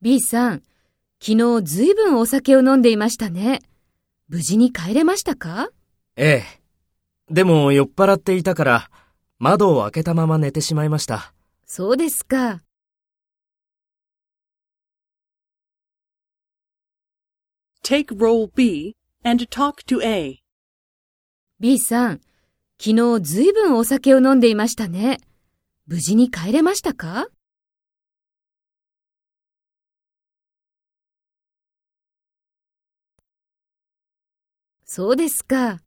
B さん、昨日ずいぶんお酒を飲んでいましたね。無事に帰れましたか？ええ。でも酔っ払っていたから窓を開けたまま寝てしまいました。そうですか。Take role B and talk to A. B さん、昨日ずいぶんお酒を飲んでいましたね。無事に帰れましたか？そうですか。